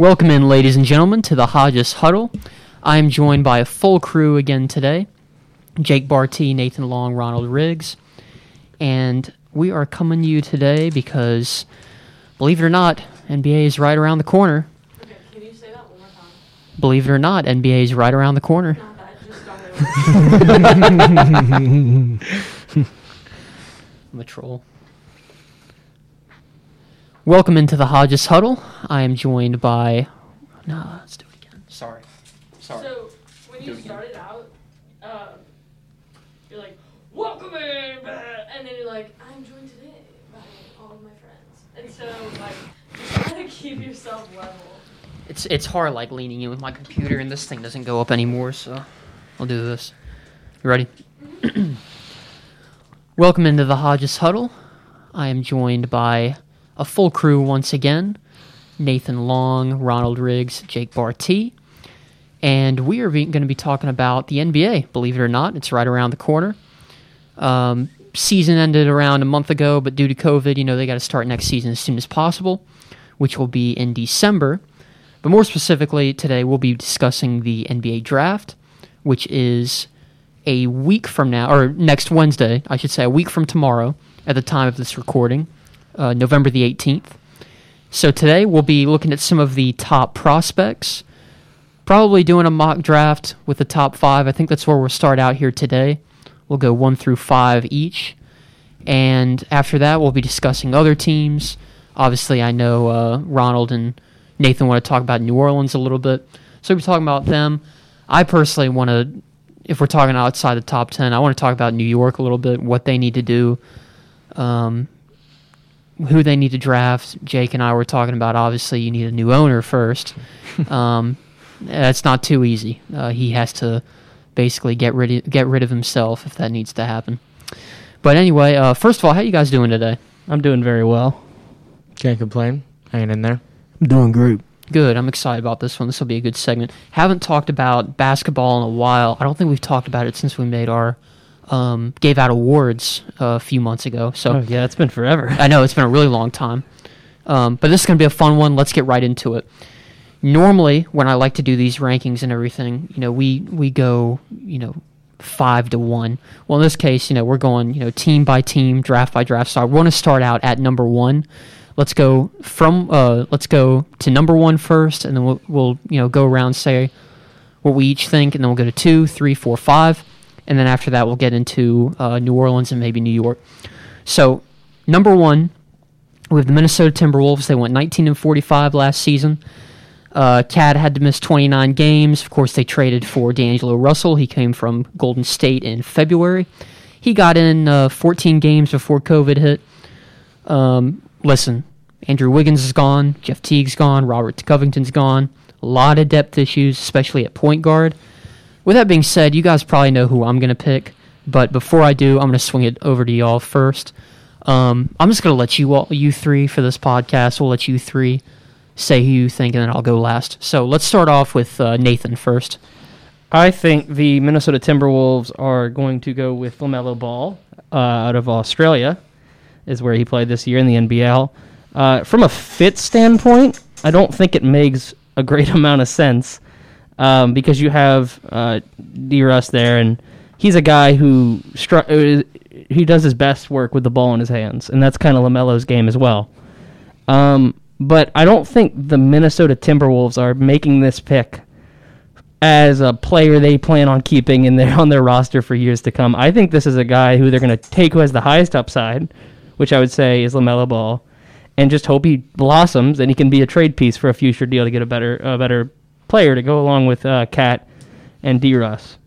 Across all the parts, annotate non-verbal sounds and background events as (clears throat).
Welcome in, ladies and gentlemen, to the Hodges Huddle. I am joined by a full crew again today Jake Barty, Nathan Long, Ronald Riggs. And we are coming to you today because, believe it or not, NBA is right around the corner. Okay, can you say that one more time? Believe it or not, NBA is right around the corner. Not that, just. (laughs) I'm a troll. Welcome into the Hodges Huddle. I am joined by. No, let's do it again. Sorry. Sorry. so, when you started out, um, you're like, welcome in, and then you're like, I'm joined today by all of my friends. And so, like, you try to keep yourself level. It's it's hard like leaning in with my computer and this thing doesn't go up anymore, so I'll do this. You ready? (clears throat) Welcome into the Hodges Huddle. I am joined by a full crew once again. Nathan Long, Ronald Riggs, Jake Barty. And we are going to be talking about the NBA. Believe it or not, it's right around the corner. Um, season ended around a month ago, but due to COVID, you know, they got to start next season as soon as possible, which will be in December. But more specifically, today we'll be discussing the NBA draft, which is a week from now, or next Wednesday, I should say, a week from tomorrow at the time of this recording, uh, November the 18th. So today we'll be looking at some of the top prospects, probably doing a mock draft with the top five. I think that's where we'll start out here today. We'll go one through five each. And after that, we'll be discussing other teams. Obviously, I know uh, Ronald and Nathan want to talk about New Orleans a little bit. So we'll be talking about them. I personally want to, if we're talking outside the top 10, I want to talk about New York a little bit, what they need to do, um, who they need to draft. Jake and I were talking about, obviously, you need a new owner first. (laughs) um, that's not too easy. Uh, he has to basically get rid of, get rid of himself if that needs to happen. But anyway, uh, first of all, how you guys doing today? I'm doing very well. Can't complain. Hanging in there. I'm doing great. Good. I'm excited about this one. This will be a good segment. Haven't talked about basketball in a while. I don't think we've talked about it since we made our um, gave out awards uh, a few months ago. So Oh yeah, it's been forever. I know it's been a really long time. Um, but this is going to be a fun one. Let's get right into it. Normally, when I like to do these rankings and everything, you know, we we go, you know, five to one. Well, in this case, you know, we're going, you know, team by team, draft by draft. So I want to start out at number one. Let's go from uh, let's go to number one first, and then we'll, we'll you know go around say what we each think, and then we'll go to two, three, four, five, and then after that we'll get into uh, New Orleans and maybe New York. So number one, we have the Minnesota Timberwolves. They went 19 and 45 last season. Uh, Cat had to miss 29 games. Of course, they traded for D'Angelo Russell. He came from Golden State in February. He got in uh, 14 games before COVID hit. Um, listen, Andrew Wiggins is gone. Jeff Teague's gone. Robert Covington's gone. A lot of depth issues, especially at point guard. With that being said, you guys probably know who I'm going to pick. But before I do, I'm going to swing it over to y'all first. Um, I'm just going to let you all, you three for this podcast. We'll let you three say who you think, and then I'll go last. So let's start off with uh, Nathan first. I think the Minnesota Timberwolves are going to go with Lamelo Ball uh, out of Australia, is where he played this year in the NBL. Uh, from a fit standpoint, I don't think it makes a great (laughs) amount of sense um, because you have uh, D. Russ there, and he's a guy who uh, he does his best work with the ball in his hands, and that's kind of Lamelo's game as well. Um, but I don't think the Minnesota Timberwolves are making this pick as a player they plan on keeping in their (laughs) on their roster for years to come. I think this is a guy who they're going to take who has the highest upside, which I would say is Lamelo Ball, and just hope he blossoms and he can be a trade piece for a future deal to get a better a better player to go along with uh, Cat and D. Russ.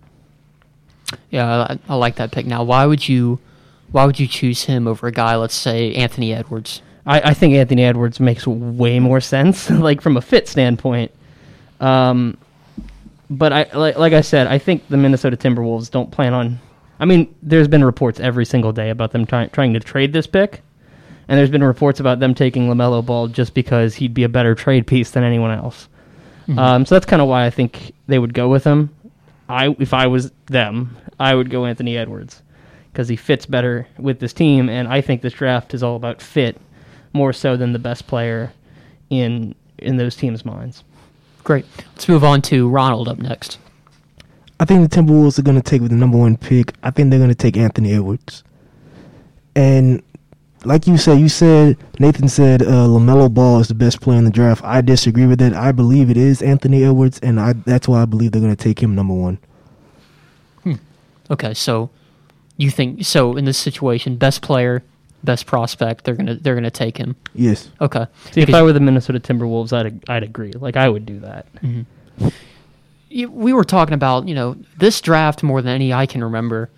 Yeah, I, I like that pick. Now, why would you, why would you choose him over a guy, let's say Anthony Edwards? I, I think Anthony Edwards makes way more sense, (laughs) like from a fit standpoint. Um, but I like, like I said, I think the Minnesota Timberwolves don't plan on. I mean, there's been reports every single day about them try, trying to trade this pick, and there's been reports about them taking Lamelo Ball just because he'd be a better trade piece than anyone else. Um, so that's kind of why I think they would go with him. I, if I was them, I would go Anthony Edwards because he fits better with this team, and I think this draft is all about fit more so than the best player in in those teams' minds. Great. Let's move on to Ronald up next. I think the Timberwolves are going to take with the number one pick. I think they're going to take Anthony Edwards. And like you said, you said Nathan said uh, Lamelo Ball is the best player in the draft. I disagree with that. I believe it is Anthony Edwards, and I that's why I believe they're going to take him number one. Okay, so you think so in this situation, best player, best prospect, they're gonna they're gonna take him. Yes. Okay. See, if I were the Minnesota Timberwolves, I'd I'd agree. Like I would do that. you- we were talking about, you know, this draft more than any I can remember.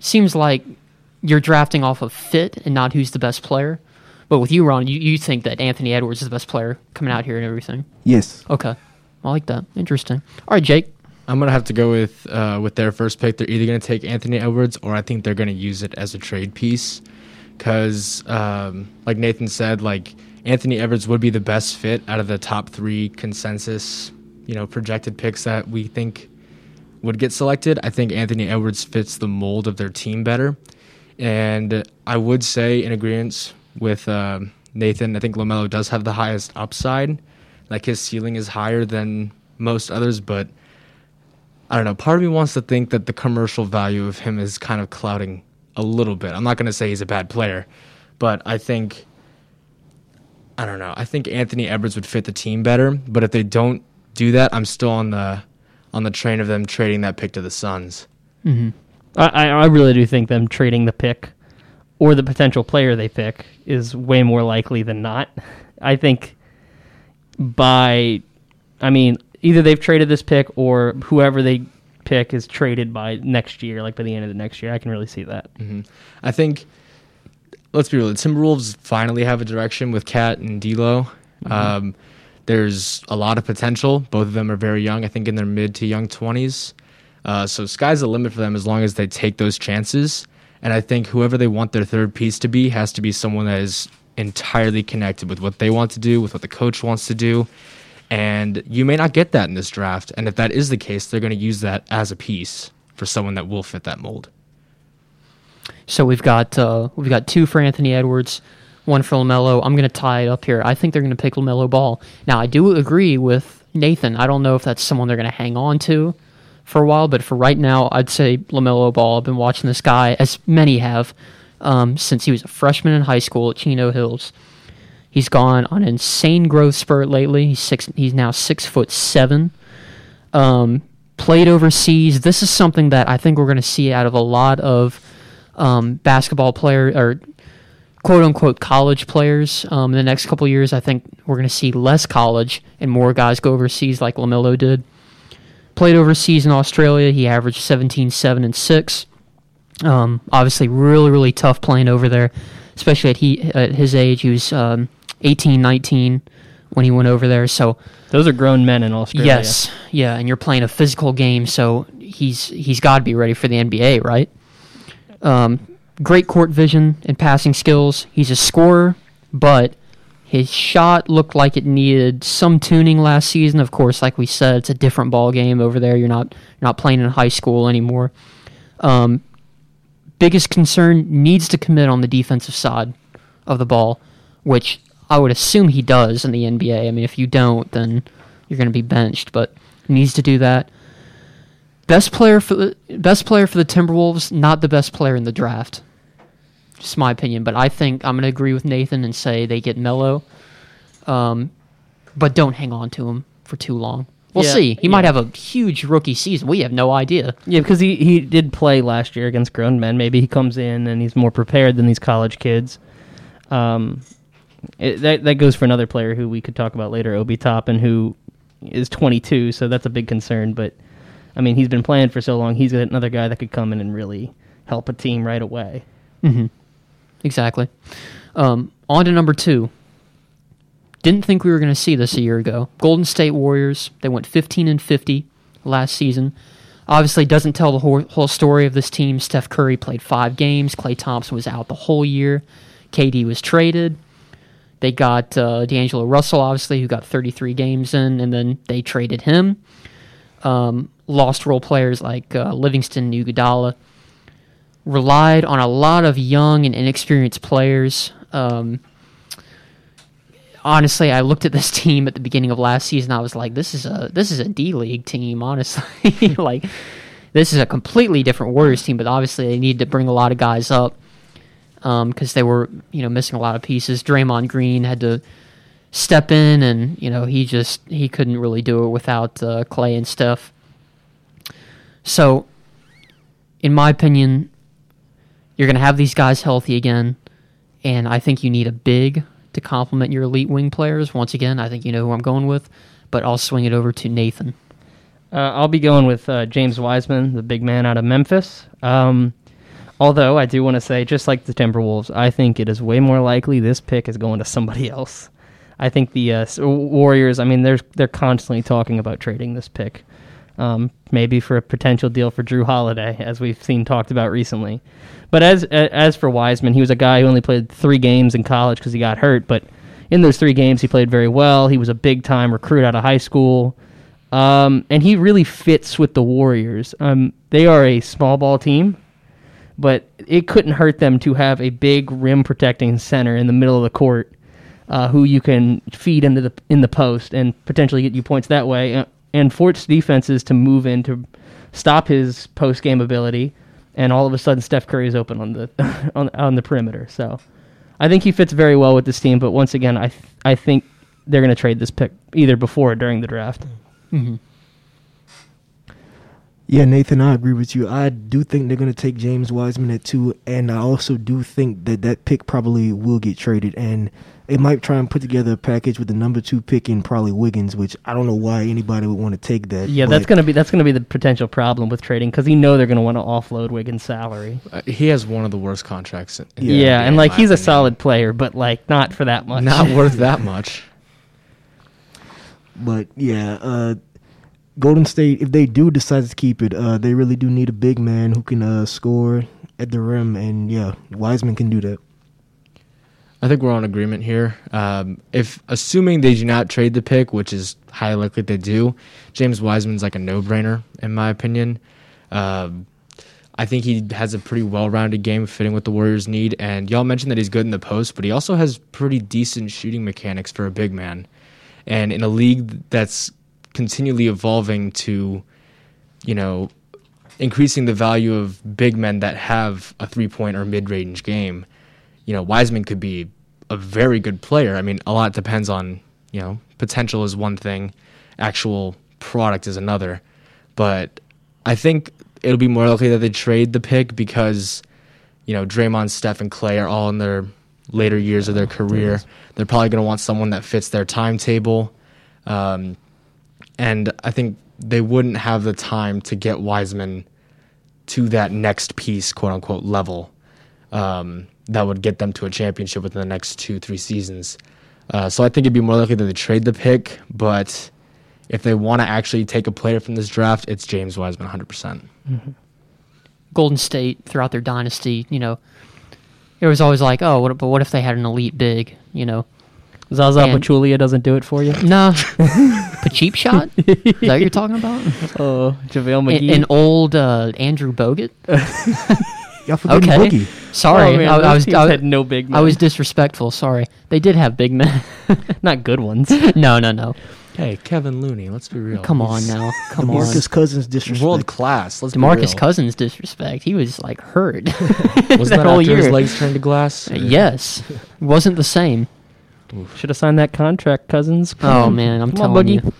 Seems like you're drafting off of fit and not who's the best player. But with you, Ron, you, you think that Anthony Edwards is the best player coming out here and everything. Yes. Okay. I like that. Interesting. All right, Jake. I'm gonna have to go with uh, with their first pick. They're either gonna take Anthony Edwards or I think they're gonna use it as a trade piece, because um, like Nathan said, like Anthony Edwards would be the best fit out of the top three consensus, you know, projected picks that we think would get selected. I think Anthony Edwards fits the mold of their team better, and I would say in agreement with um Nathan. I think Lamelo does have the highest upside. Like his ceiling is higher than most others, but I don't know. Part of me wants to think that the commercial value of him is kind of clouding a little bit. I'm not going to say he's a bad player, but I think I don't know. I think Anthony Edwards would fit the team better, but if they don't do that, I'm still on the on the train of them trading that pick to the Suns. I, I I really do think them trading the pick or the potential player they pick is way more likely than not. I think by, I mean, either they've traded this pick or whoever they pick is traded by next year, like by the end of the next year. I can really see that. I think let's be real. The Timberwolves finally have a direction with Cat and D'Lo. Um, there's a lot of potential. Both of them are very young. I think in their mid to young twenties. Uh, so sky's the limit for them as long as they take those chances. And I think whoever they want their third piece to be has to be someone that is entirely connected with what they want to do, with what the coach wants to do. And you may not get that in this draft. And if that is the case, they're going to use that as a piece for someone that will fit that mold. So we've got uh, we've got two for Anthony Edwards, one for Lamelo. I'm going to tie it up here. I think they're going to pick Lamelo Ball. Now I do agree with Nathan. I don't know if that's someone they're going to hang on to for a while, but for right now, I'd say Lamelo Ball. I've been watching this guy, as many have, um, since he was a freshman in high school at Chino Hills. He's gone on an insane growth spurt lately. He's six. He's now six foot seven. Um, played overseas. This is something that I think we're going to see out of a lot of um, basketball player or quote unquote college players um, in the next couple years. I think we're going to see less college and more guys go overseas like Lamelo did. Played overseas in Australia. He averaged 17, 7, and 6. Um, obviously, really, really tough playing over there, especially at, he, at his age. He was um, 18, 19 when he went over there. So, Those are grown men in Australia. yes, yeah, and you're playing a physical game, so he's he's got to be ready for the NBA, right? Um, great court vision and passing skills. He's a scorer, but his shot looked like it needed some tuning last season. Of course, like we said, it's a different ball game over there. You're not you're not playing in high school anymore. Um, biggest concern needs to commit on the defensive side of the ball, which I would assume he does in the NBA. I mean, if you don't, then you're going to be benched, but needs to do that. Best player for the best player for the Timberwolves, not the best player in the draft. Just my opinion, but I think I'm going to agree with Nathan and say they get mellow, um, but don't hang on to him for too long. We'll Yeah, see. He might have a huge rookie season. We have no idea. Yeah, because he, he did play last year against grown men. Maybe he comes in and he's more prepared than these college kids. Um, it, that that goes for another player who we could talk about later, Obi Toppin, who is 22, so that's a big concern. But I mean, he's been playing for so long. He's another guy that could come in and really help a team right away. Exactly. Um, on to number two. Didn't think we were going to see this a year ago. Golden State Warriors. They went 15 and 50 last season. Obviously, doesn't tell the whole, whole story of this team. Steph Curry played five games. Klay Thompson was out the whole year. KD was traded. They got uh, D'Angelo Russell, obviously, who got 33 games in, and then they traded him. Um, lost role players like uh, Livingston, Iguodala relied on a lot of young and inexperienced players. Um, honestly, I looked at this (laughs) team at the beginning of last season. I was like, this is a this is a D League team. Honestly, (laughs) like this is a completely different Warriors team. But obviously, they need to bring a lot of guys up because they were you know missing a lot of pieces. Draymond Green had to step in, and you know he just he couldn't really do it without uh, Klay and Steph. So, in my opinion, you're going to have these guys healthy again, and I think you need a big to complement your elite wing players. Once again, I think you know who I'm going with, but I'll swing it over to Nathan. Uh, I'll be going with uh, James Wiseman, the big man out of Memphis. Um, although I do want to say, just like the Timberwolves, I think it is way more likely this pick is going to somebody else. I think the uh, Warriors. I mean, they're they're constantly talking about trading this pick, um, maybe for a potential deal for Jrue Holiday, as we've seen talked about recently. But as as for Wiseman, he was a guy who only played three games in college because he got hurt. But in those three games, he played very well. He was a big time recruit out of high school. Um, and he really fits with the Warriors. Um, they are a small ball team, but it couldn't hurt them to have a big rim protecting center in the middle of the court, uh, who you can feed into the in the post and potentially get you points that way, uh, and force defenses to move in to stop his post game ability. And all of a sudden, Steph Curry is open on the (laughs) on on the perimeter. So, I think he fits very well with this team. But once again, I th- I think they're going to trade this pick either before or during the draft. Mm-hmm. Yeah, Nathan, I agree with you. I do think they're going to take James Wiseman at two, and I also do think that that pick probably will get traded, and they might try and put together a package with the number two pick in probably Wiggins, which I don't know why anybody would want to take that. Yeah, that's gonna be that's gonna be the potential problem with trading because you know they're gonna want to offload Wiggins' salary. Uh, he has one of the worst contracts. In, in Yeah, the and like my he's a solid player, but like not for that much. Not (laughs) worth that much. But yeah, uh, Golden State, if they do decide to keep it, uh, they really do need a big man who can uh, score at the rim, and yeah, Wiseman can do that. I think we're on agreement here. Um, if assuming they do not trade the pick, which is highly likely they do, James Wiseman's like a no-brainer in my opinion. Um, I think he has a pretty well-rounded game fitting what the Warriors need. And y'all mentioned that he's good in the post, but he also has pretty decent shooting mechanics for a big man. And in a league that's continually evolving to, you know, increasing the value of big men that have a three-point or mid-range game, you know, Wiseman could be a very good player. I mean, a lot depends on, you know, potential is one thing, actual product is another. But I think it'll be more likely that they trade the pick because, you know, Draymond, Steph, and Klay are all in their later years of their career. They're probably going to want someone that fits their timetable. Um, and I think they wouldn't have the time to get Wiseman to that next piece, quote unquote, level um, that would get them to a championship within the next two, three seasons. Uh, so I think it'd be more likely that they trade the pick, but if they want to actually take a player from this draft, it's James Wiseman 100%. Golden State throughout their dynasty, you know, it was always like, oh, what, but what if they had an elite big, you know? Zaza And- Pachulia doesn't do it for you. No, (laughs) a cheap shot. Is that what you're talking about? (laughs) Oh, JaVale An, McGee. an old uh, Andrew Bogut. (laughs) Y'all forgetting Okay. Boogie. Sorry, Oh, man, I, I was I, had no big. I was disrespectful. Sorry, they did have big men. (laughs) not good ones. (laughs) no, no, no. Hey, Kevon Looney, let's be real. Come on now. (laughs) Come on. Demarcus Cousins disrespect. World class. Let's Demarcus be real. Cousins disrespect. He was like hurt Was that that, whole after his legs turned to glass? Uh, yes, wasn't the same. Should have signed that contract, Cousins. Oh man, I'm Come on, telling Boogie. you.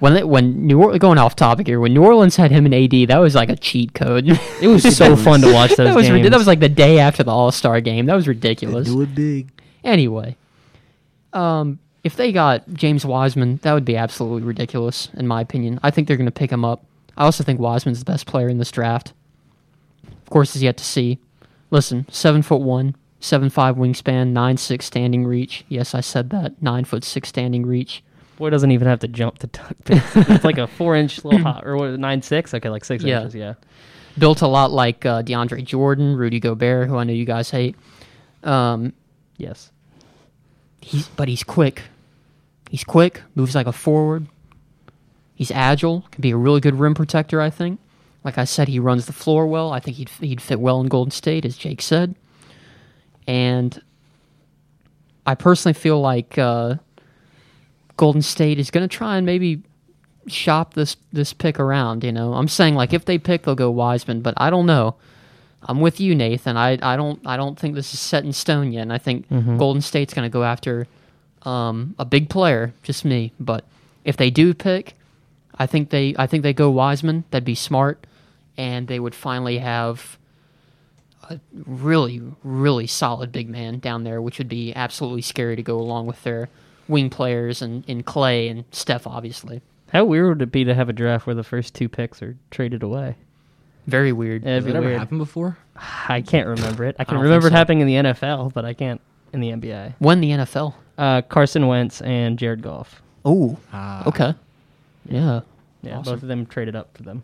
When they, when New Orleans going off topic here, when New Orleans had him in AD, that was like a cheat code. It was so (laughs) fun to watch those that was games. rid- that was like the day after the All Star game. That was They ridiculous. do it big. Anyway, um, if they got James Wiseman, that would be absolutely ridiculous, in my opinion. I think they're going to pick him up. I also think Wiseman's the best player in this draft. Of course, is yet to see. Listen, seven foot one, seven five wingspan, nine six standing reach. Yes, I said that. Nine foot six standing reach. Boy doesn't even have to jump to tuck. (laughs) it's like a four inch little (clears throat) hot or what? Nine six? Okay, like six Yeah. inches. Yeah. Built a lot like uh, DeAndre Jordan, Rudy Gobert, who I know you guys hate. Um, Yes. He's but he's quick. He's quick, moves like a forward. He's agile, can be a really good rim protector, I think. Like I said, he runs the floor well. I think he'd he'd fit well in Golden State, as Jake said. And I personally feel like uh, Golden State is going to try and maybe shop this this pick around. You know, I'm saying like if they pick, they'll go Wiseman, but I don't know. I'm with you, Nathan. I, I don't I don't think this is set in stone yet. And I think Golden State's going to go after um, a big player. Just me, but if they do pick, I think they I think they go Wiseman. That'd be smart, and they would finally have a really really solid big man down there, which would be absolutely scary to go along with their wing players and in Klay and Steph, obviously. How weird would it be to have a draft where the first two picks are traded away? Very weird. Has be that ever happened before? (sighs) I can't remember it. I can don't remember it happening in the NFL, but I can't in the NBA. When the NFL? Uh, Carson Wentz and Jared Goff. Oh, Ah. okay. Yeah. Yeah, Awesome. both of them traded up for them.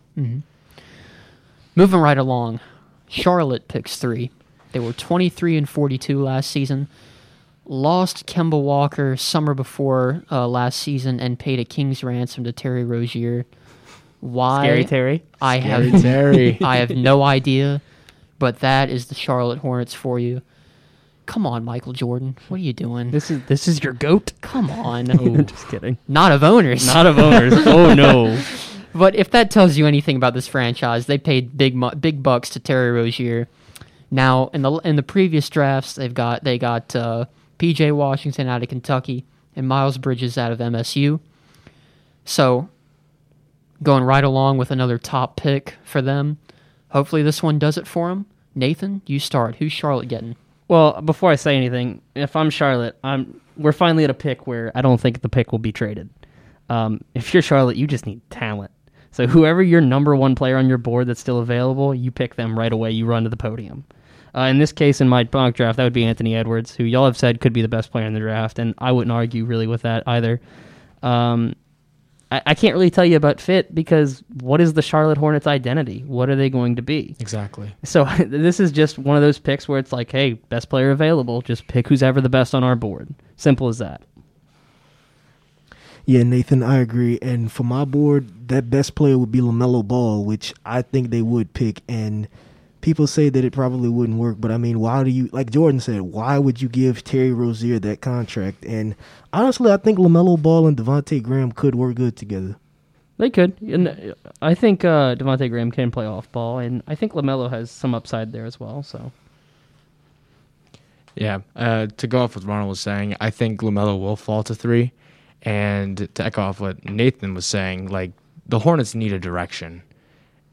Moving right along, Charlotte picks three. They were 23 and 42 last season. Lost Kemba Walker summer before uh, last season and paid a king's ransom to Terry Rozier. Why? Scary Terry. I Scary have Terry. (laughs) I have no idea, but that is the Charlotte Hornets for you. Come on, Michael Jordan. What are you doing? This is this is your goat. Come on. (laughs) Just kidding. Not of owners. Not of owners. oh no. (laughs) But if that tells you anything about this franchise, they paid big mu- big bucks to Terry Rozier. Now in the in the previous drafts, they've got they got uh, P.J. Washington out of Kentucky and Miles Bridges out of MSU. So going right along with another top pick for them. Hopefully this one does it for them. Nathan, you start. Who's Charlotte getting? Well, before I say anything, if I'm Charlotte, I'm we're finally at a pick where I don't think the pick will be traded. Um, if you're Charlotte, you just need talent. So whoever your number one player on your board that's still available, you pick them right away. You run to the podium. Uh, in this case, in my mock draft, that would be Anthony Edwards, who y'all have said could be the best player in the draft, and I wouldn't argue really with that either. Um, I, I can't really tell you about fit because what is the Charlotte Hornets' identity? What are they going to be? Exactly. So (laughs) this is just one of those picks where it's like, hey, best player available, just pick who's ever the best on our board. Simple as that. Yeah, Nathan, I agree. And for my board, that best player would be LaMelo Ball, which I think they would pick. And people say that it probably wouldn't work, but I mean, why do you, like Jordan said, why would you give Terry Rozier that contract? And honestly, I think LaMelo Ball and Devonte Graham could work good together. They could. And uh, I think uh, Devonte Graham can play off ball, and I think LaMelo has some upside there as well. So Yeah. Uh, to go off what Ronald was saying, I think Lamelo will fall to three, and to echo off what Nathan was saying, like the Hornets need a direction,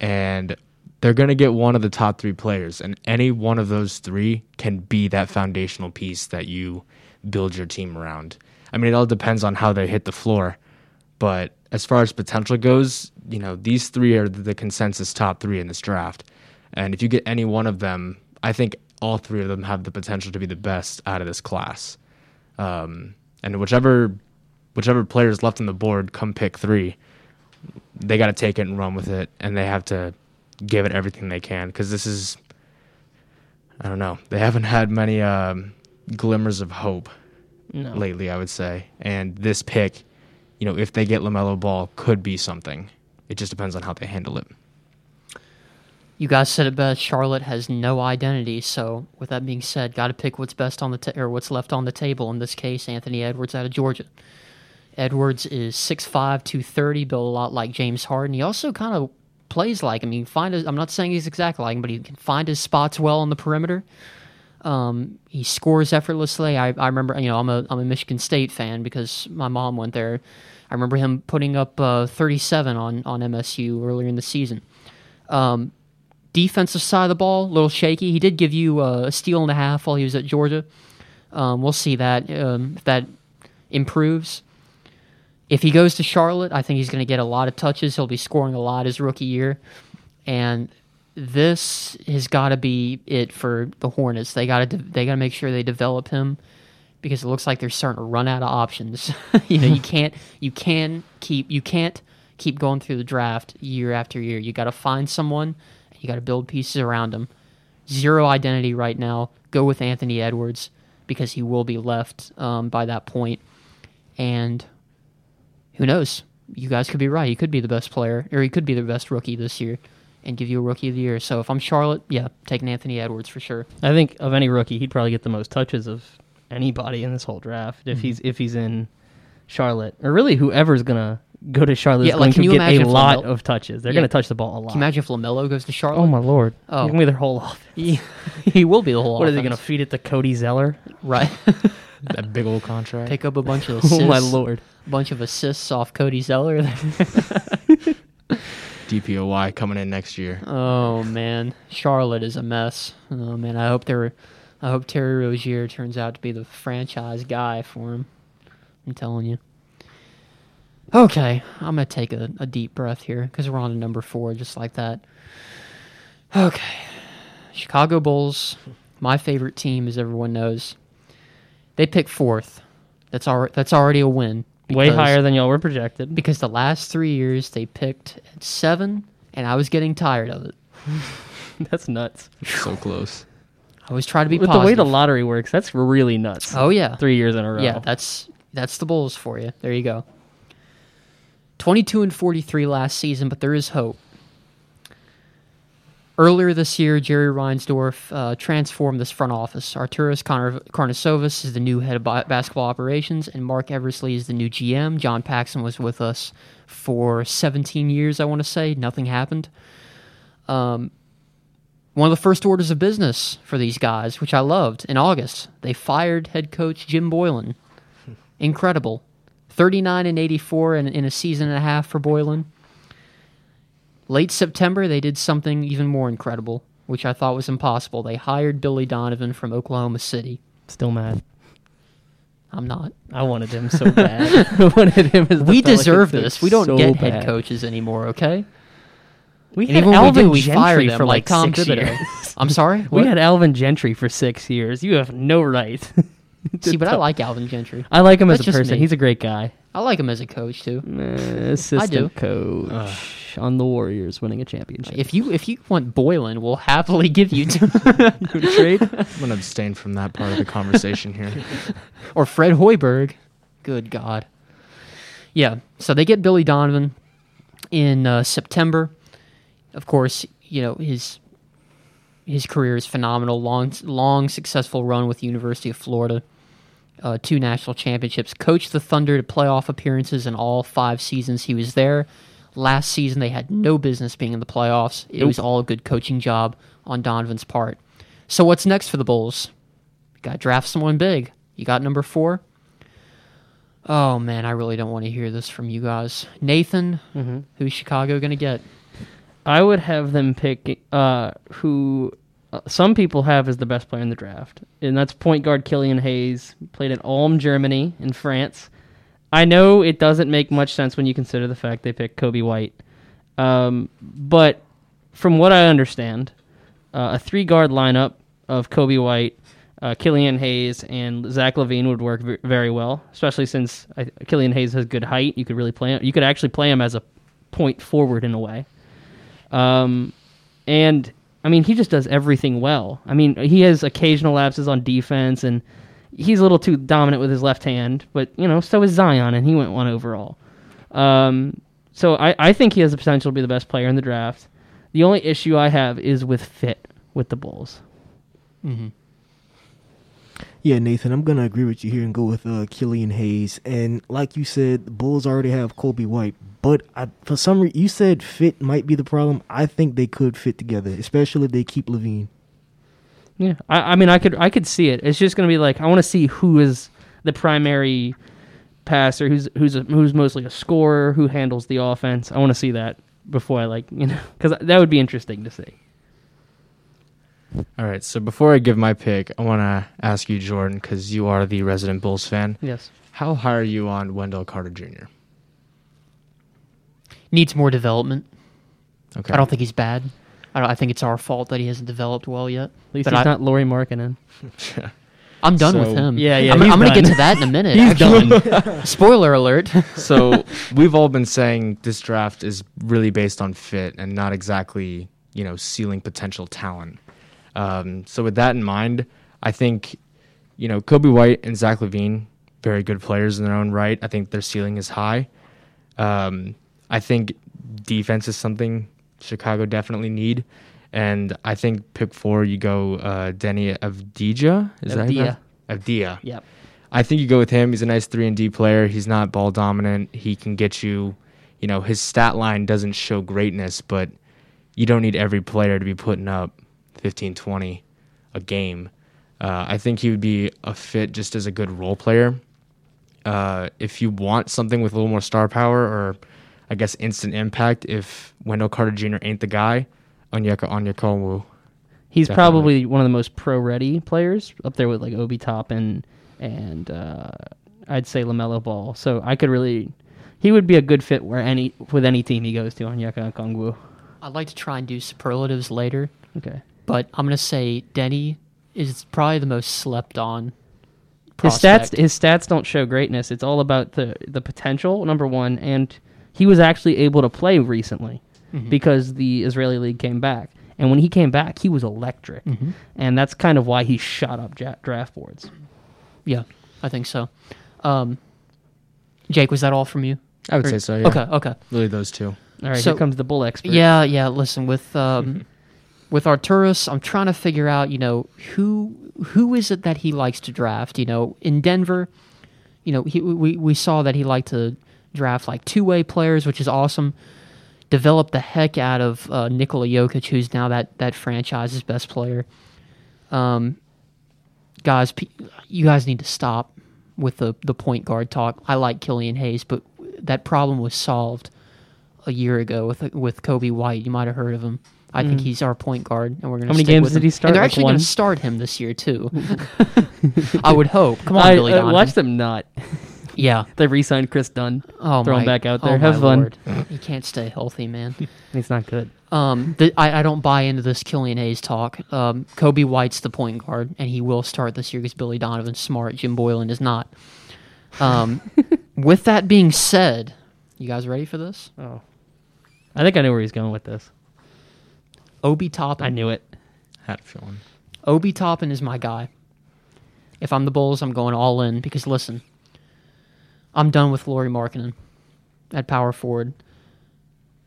and they're gonna get one of the top three players, and any one of those three can be that foundational piece that you build your team around. I mean, it all depends on how they hit the floor, but as far as potential goes, you know, these three are the consensus top three in this draft. And if you get any one of them, I think all three of them have the potential to be the best out of this class. Um, and whichever whichever player is left on the board, come pick three, they got to take it and run with it, and they have to give it everything they can because this is, I don't know, they haven't had many um, glimmers of hope no. lately, I would say. And this pick, you know, if they get LaMelo Ball, could be something. It just depends on how they handle it. You guys said it best. Charlotte has no identity. So, with that being said, got to pick what's best on the ta- or what's left on the table. In this case, Anthony Edwards out of Georgia. Edwards is 6'5", 230, built a lot like James Harden. He also kind of plays like him. He can find his, I'm not saying he's exactly like him, but he can find his spots well on the perimeter. Um, he scores effortlessly. I, I remember, you know, I'm a I'm a Michigan State fan because my mom went there. I remember him putting up uh, 37 on on MSU earlier in the season. Um, defensive side of the ball, a little shaky. He did give you uh, a steal and a half while he was at Georgia. Um, we'll see that um, if that improves. If he goes to Charlotte, I think he's going to get a lot of touches. He'll be scoring a lot his rookie year, and this has got to be it for the Hornets. They got to they got to make sure they develop him because it looks like they're starting to run out of options. (laughs) you know, you can't you can keep you can't keep going through the draft year after year. You got to find someone. You got to build pieces around him. Zero identity right now. Go with Anthony Edwards because he will be left um, by that point. And who knows? You guys could be right. He could be the best player, or he could be the best rookie this year, and give you a rookie of the year. So if I'm Charlotte, yeah, taking Anthony Edwards for sure. I think of any rookie, he'd probably get the most touches of anybody in this whole draft if Mm-hmm. he's if he's in Charlotte or really whoever's gonna go to Charlotte Yeah, is like, going can to you get a imagine if lot Lamelo- of touches. They're Yeah. gonna touch the ball a lot. Can you imagine if Lamelo goes to Charlotte? oh my lord! Oh. Give me their whole (laughs) offense. He, he will be the whole. What are they gonna feed it to Cody Zeller? right? (laughs) That big old contract. Pick up a bunch of (laughs) assists. Oh my lord! A bunch of assists off Cody Zeller. (laughs) DPOY coming in next year. oh man, Charlotte is a mess. Oh man, I hope they're. I hope Terry Rozier turns out to be the franchise guy for him. I'm telling you. Okay, I'm gonna take a, a deep breath here because we're on to number four, just like that. Okay, Chicago Bulls, my favorite team, as everyone knows. They pick fourth. That's al- that's already a win. Way because- higher than y'all were projected. because the last three years they picked at seven, and I was getting tired of it. (laughs) That's nuts. So close. I was trying to be With the way the lottery works, that's really nuts. oh yeah, Three years in a row. yeah. That's that's the Bulls for you. There you go. Twenty-two and forty-three last season, but there is hope. Earlier this year, Jerry Reinsdorf uh, transformed this front office. Arturas Karn- Karnisovas is the new head of ba- basketball operations, and Marc Eversley is the new GM. John Paxson was with us for 17 years, I want to say. Nothing happened. Um, one of the first orders of business for these guys, which I loved, in August, they fired head coach Jim Boylen. (laughs) Incredible. 39 and 84 in, in a season and a half for Boylen. Late September, they did something even more incredible, which I thought was impossible. They hired Billy Donovan from Oklahoma City. Still mad. I'm not. I wanted him so bad. (laughs) I wanted him as we deserve this. We don't so get bad. head coaches anymore, okay? We And had even we Alvin do, we Gentry them for like like Tom six years. (laughs) I'm sorry? we had Alvin Gentry for six years. You have no right. (laughs) See, but I like Alvin Gentry. I like him as a person. me. He's a great guy. I like him as a coach, too. Uh, assistant coach Ugh. On the Warriors winning a championship. If you if you want Boylen, we'll happily give you (laughs) to trade, I'm gonna abstain from that part of the conversation here. (laughs) or Fred Hoiberg. Good God. Yeah. So they get Billy Donovan in uh, September. Of course, you know his his career is phenomenal. Long long successful run with the University of Florida. Uh, two national championships. Coached the Thunder to playoff appearances in all five seasons he was there. Last season they had no business being in the playoffs. It was all a good coaching job on Donovan's part. So what's next for the Bulls? Got to draft someone big. You got number four. Oh man, I really don't want to hear this from you guys. Nathan, Mm-hmm. who's Chicago going to get? I would have them pick uh, who uh, some people have as the best player in the draft, and that's point guard Killian Hayes. Played at Ulm, Germany, in France. I know it doesn't make much sense when you consider the fact they picked Coby White, um, but from what I understand, uh, a three guard lineup of Coby White, uh, Killian Hayes, and Zach LaVine would work v- very well, especially since I, Killian Hayes has good height. You could really play him. You could actually play him as a point forward in a way. Um, and I mean, he just does everything well. I mean, he has occasional lapses on defense, and he's a little too dominant with his left hand. But you know, so is Zion, and he went one overall. Um, so I, I think he has the potential to be the best player in the draft. The only issue I have is with fit with the Bulls. Mm-hmm. Yeah, Nathan, I'm gonna agree with you here and go with uh, Killian Hayes. And like you said, the Bulls already have Coby White, but I, for some reason, you said fit might be the problem. I think they could fit together, especially if they keep LaVine. Yeah, I, I mean, I could I could see it. It's just gonna be like I want to see who is the primary passer, who's who's a, who's mostly a scorer, who handles the offense. I want to see that before I like (laughs) you know because that would be interesting to see. All right. So before I give my pick, I want to ask you, Jordan, because you are the resident Bulls fan. Yes. How high are you on Wendell Carter Jr.? Needs more development. Okay. I don't think he's bad. I, don't, I think it's our fault that he hasn't developed well yet. At least But he's I- not Lauri Markkanen. (laughs) I'm done with him. Yeah, yeah, I'm, I'm going to get to that in a (laughs) minute. He's actually. (laughs) Spoiler alert. so we've all been saying this draft is really based on fit and not exactly you know ceiling potential talent. Um, so with that in mind, I think you know Coby White and Zach LaVine, very good players in their own right. I think their ceiling is high. Um, I think defense is something Chicago definitely need, and I think pick four you go uh, Deni Avdija. Is that Avdia. Avdia. Yep. I think you go with him. He's a nice three and D player. He's not ball dominant. He can get you, you know, his stat line doesn't show greatness, but you don't need every player to be putting up 15, 20 a game. Uh, I think he would be a fit just as a good role player. Uh, if you want something with a little more star power or, I guess, instant impact, if Wendell Carter Jr. ain't the guy, Onyeka Onyekonwu. He's Definitely. probably one of the most pro-ready players up there with like Obi Toppin and uh, I'd say Lamelo Ball. So I could really, he would be a good fit where any with any team he goes to Onyeka Okongwu. I'd like to try and do superlatives later, Okay. but I'm going to say Deni is probably the most slept on. His stats his stats don't show greatness. It's all about the the potential number one, and he was actually able to play recently Mm-hmm. because the Israeli league came back. And when he came back, he was electric, Mm-hmm. and that's kind of why he shot up ja- draft boards. Yeah, I think so. Um, Jake, was that all from you? I would Or- say so, yeah. Okay, okay. Really, those two. All right, So- here comes the bull expert. Yeah, yeah. Listen, with um, (laughs) with Arturas, I'm trying to figure out, you know, who who is it that he likes to draft? You know, in Denver, you know, he, we we saw that he liked to draft like two way players, which is awesome. Develop the heck out of uh, Nikola Jokic, who's now that that franchise's best player. Um, guys, you guys need to stop with the the point guard talk. I like Killian Hayes, but that problem was solved a year ago with with Coby White. You might have heard of him. I think he's our point guard, and we're going to. Mm. How many games did he start? And they're Like actually going to start him this year too. (laughs) I would hope. Come on, I, Billy uh, watch them not. Yeah. They re-signed Kris Dunn. Oh Throw him back out oh there. my Have fun. Lord. (laughs) He can't stay healthy, man. (laughs) He's not good. Um, the, I, I don't buy into this Killian Hayes talk. Um, Coby White's the point guard, and he will start this year because Billy Donovan's smart. Jim Boylen is not. Um, (laughs) with that being said, you guys ready for this? Oh, I think I know where he's going with this. Obi Toppin. I knew it. Had a feeling. Obi Toppin is my guy. If I'm the Bulls, I'm going all in because listen, I'm done with Lauri Markkanen at power forward.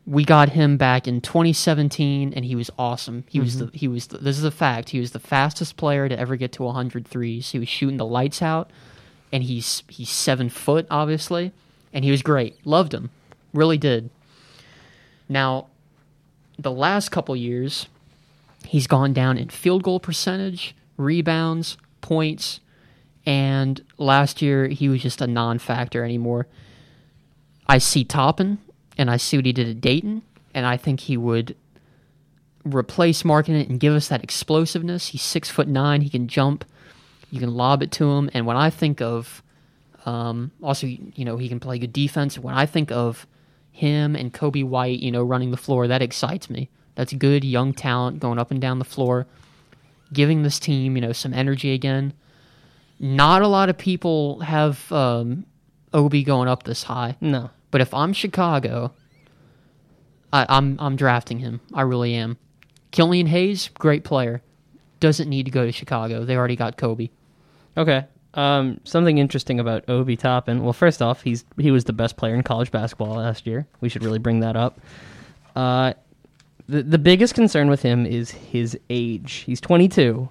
We got him back in 2017, and he was awesome. He was mm-hmm. the he was the, this is a fact. He was the fastest player to ever get to 100 threes. He was shooting the lights out, and he's he's seven foot obviously, and he was great. Loved him, really did. Now, the last couple years, he's gone down in field goal percentage, rebounds, points, and last year he was just a non-factor anymore. I see Toppin, and I see what he did at Dayton, and I think he would replace Markkanen and give us that explosiveness. He's six foot nine. He can jump. You can lob it to him. And when I think of, um, also you know he can play good defense. When I think of him and Coby White, you know, running the floor, that excites me. That's good young talent going up and down the floor, giving this team you know some energy again. Not a lot of people have um, Obi going up this high. No. But if I'm Chicago, I, I'm I'm drafting him. I really am. Killian Hayes, great player, doesn't need to go to Chicago. They already got Coby. Okay. Um, something interesting about Obi Toppin. Well, first off, he's he was the best player in college basketball last year. We should really bring that up. Uh, the the biggest concern with him is his age. He's 22,